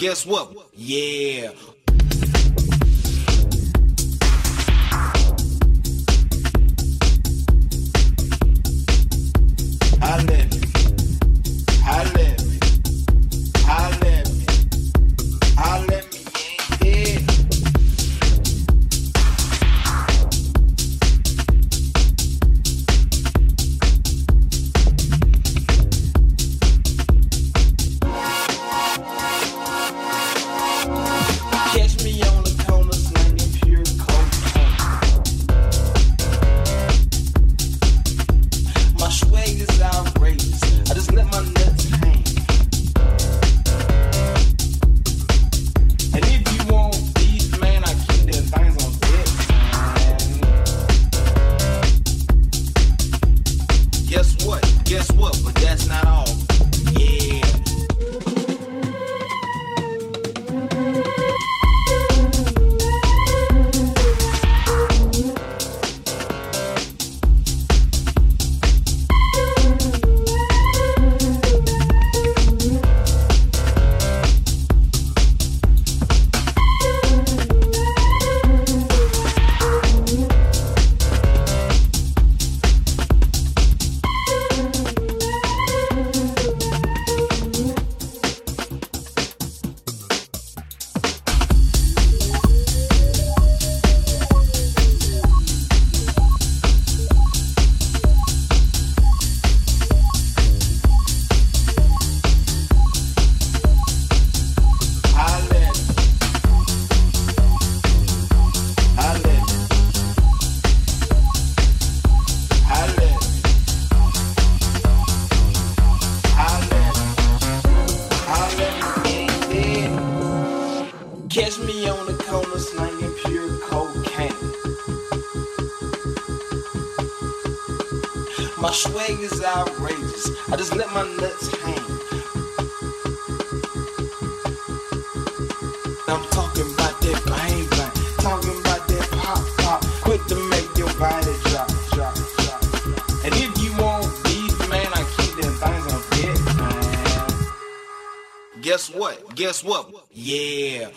Guess what? Guess what? Guess what? Yeah.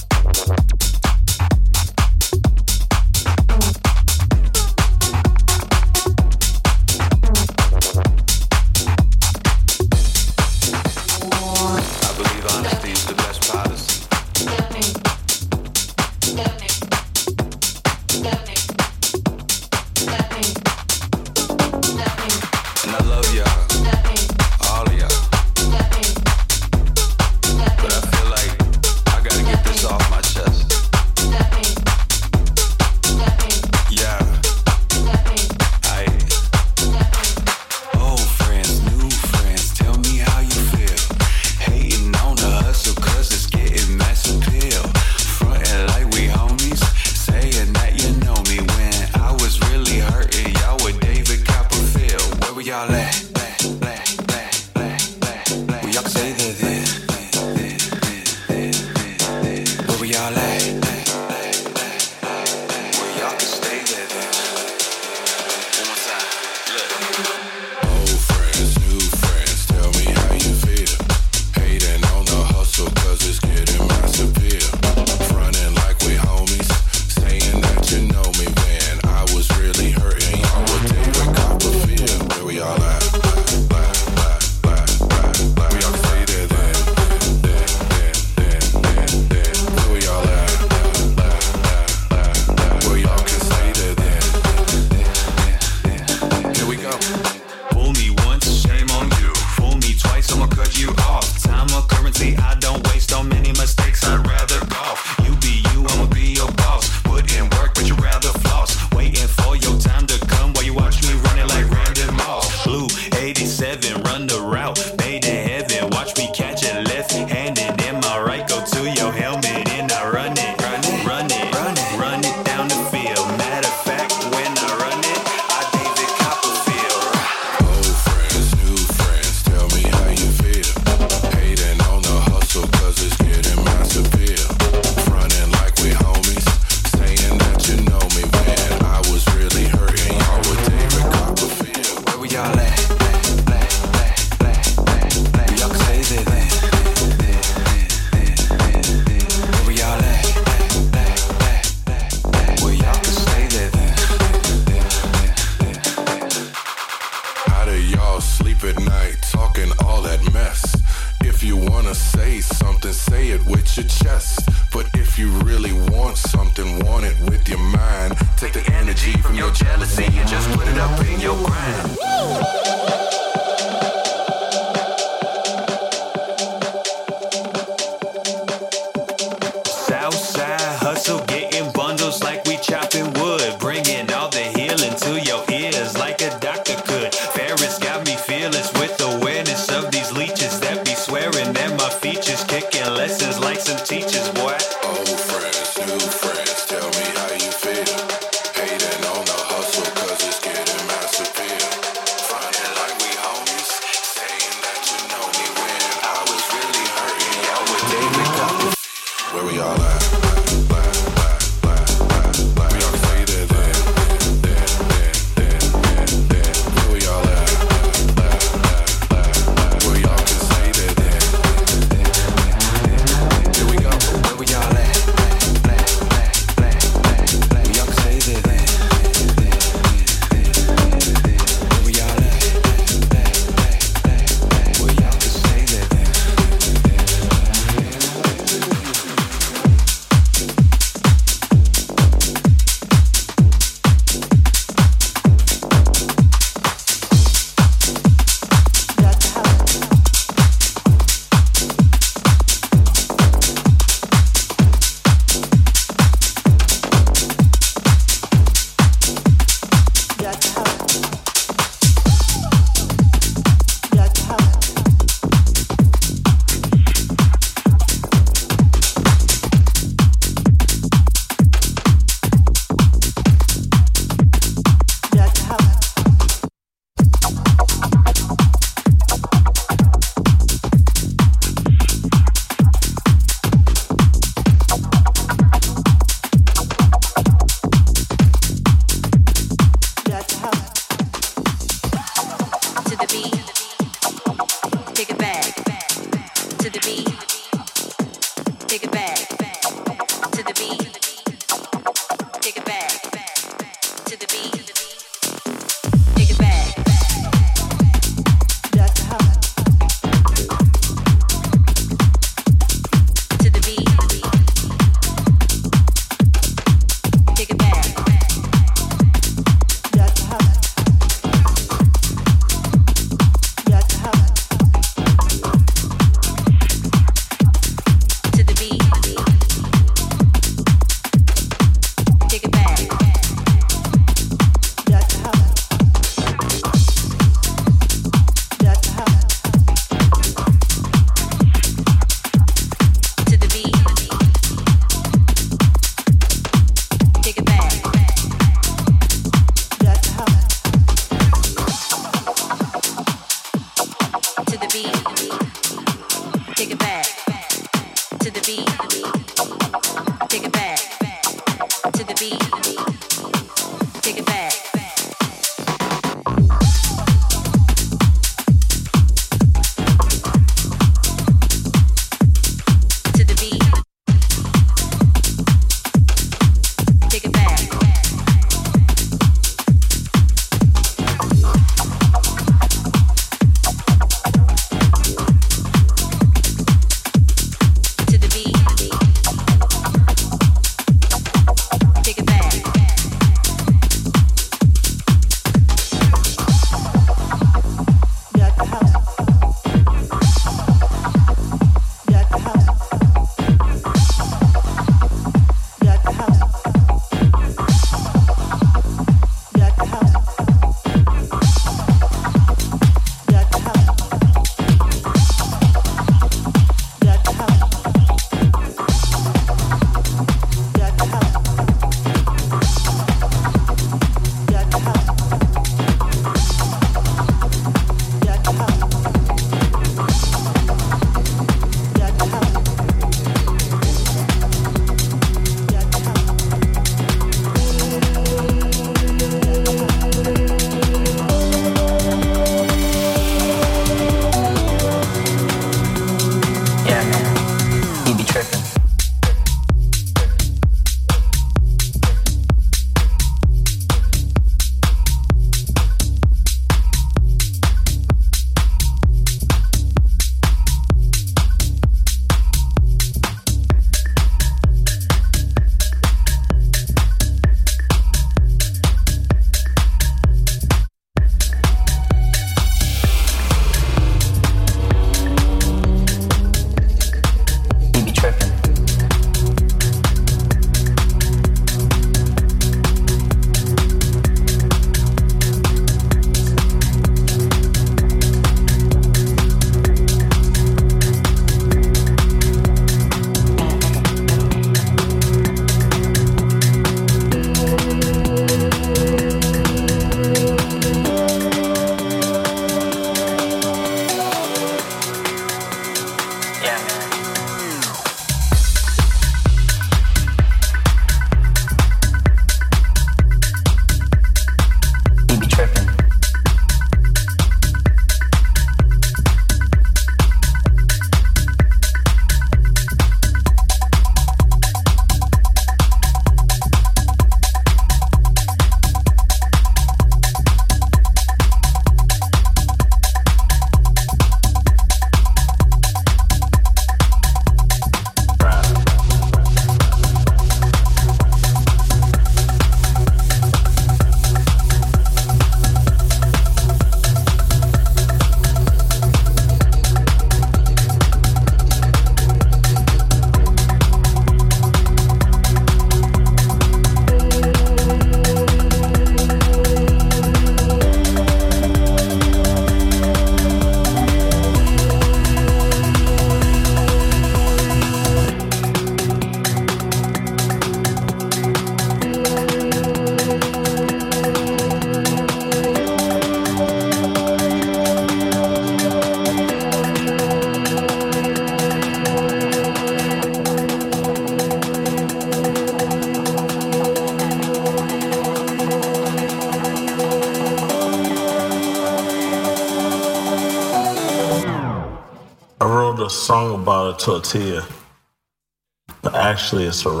Actually a rap.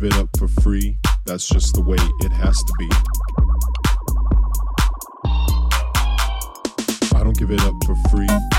give it up for free. That's just the way it has to be. I don't give it up for free.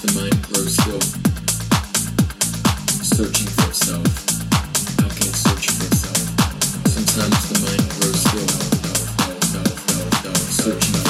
the mind grows still, searching for itself. How can it search for itself? Sometimes the mind grows still, searching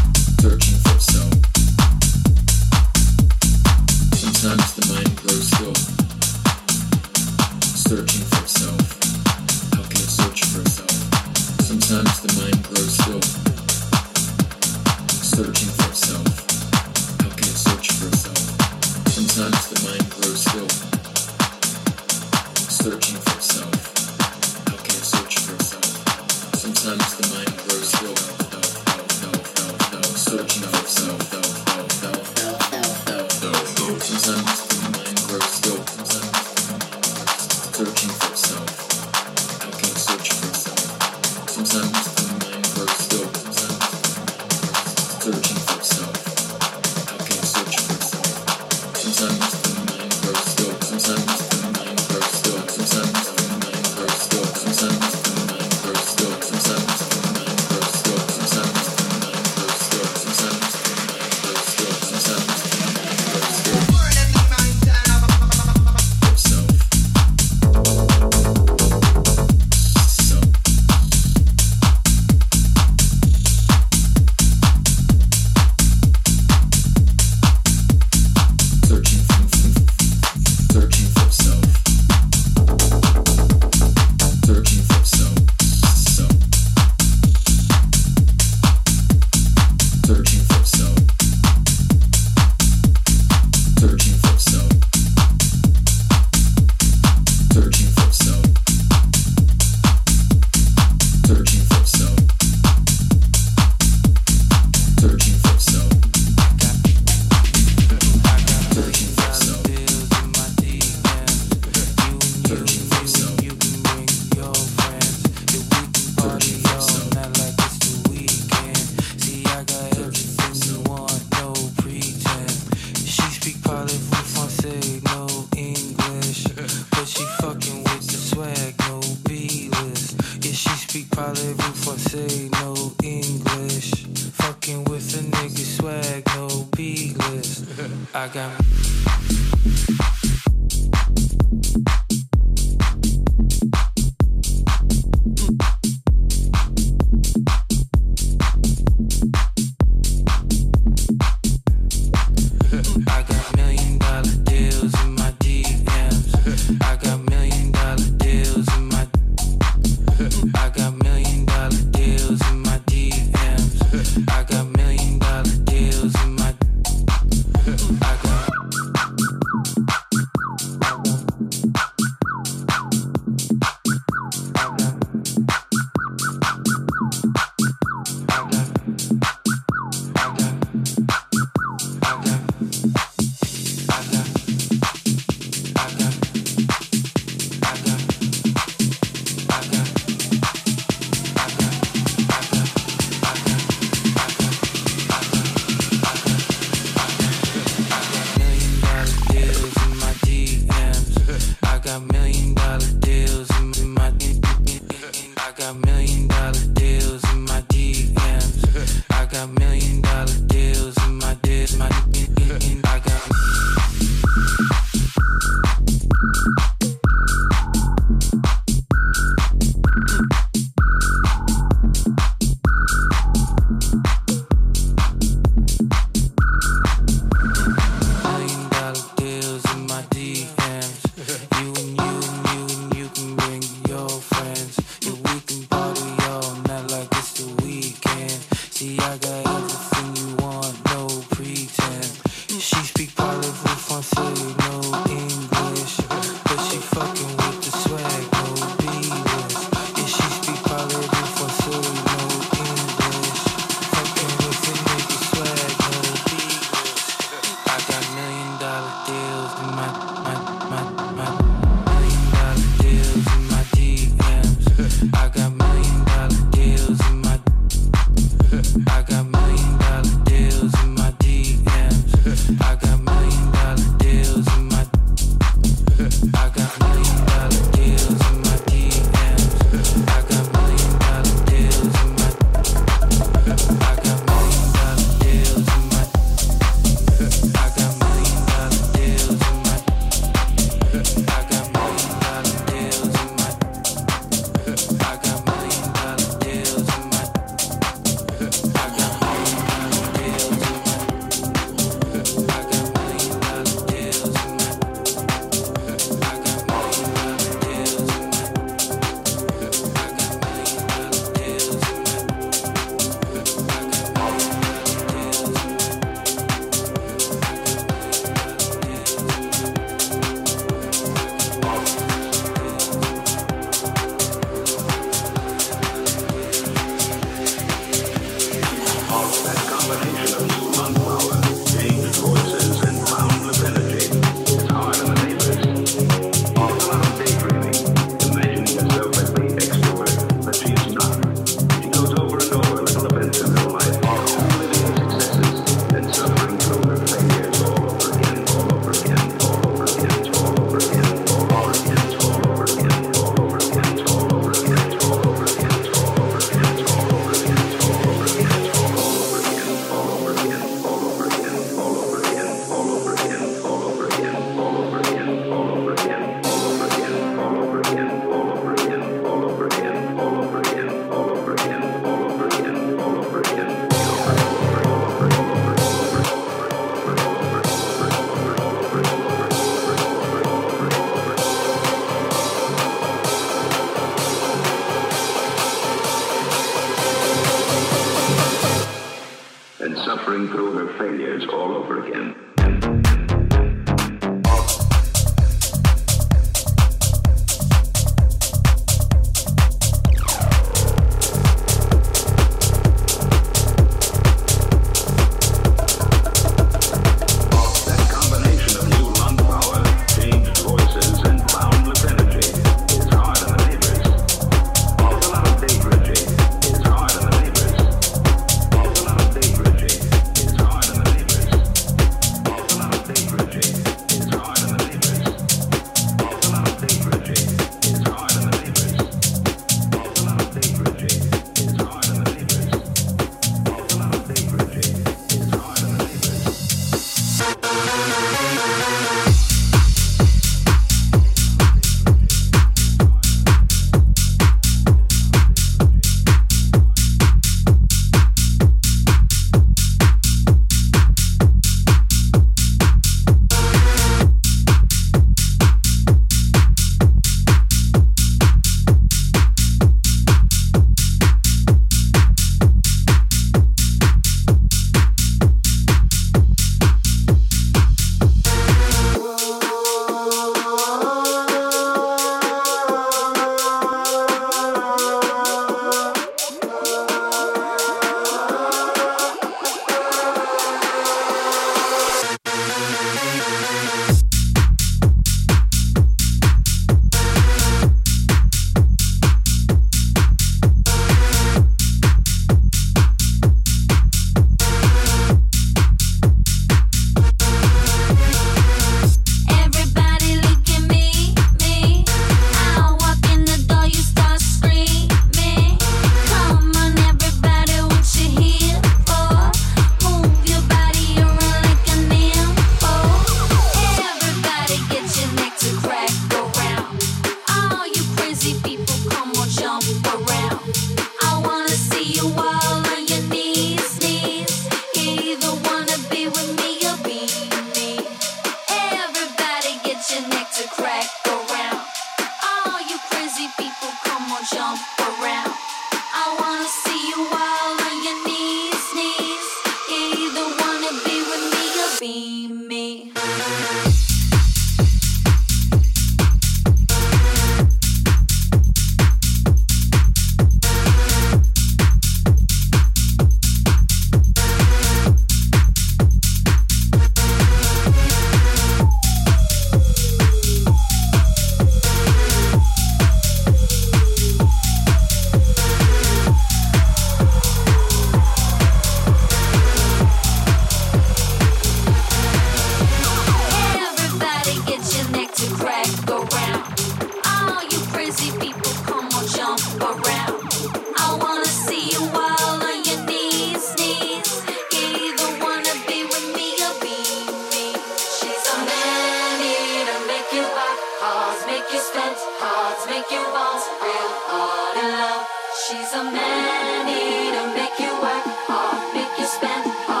make you want real hard in love. She's a man eater, make you work hard, make you spend hard,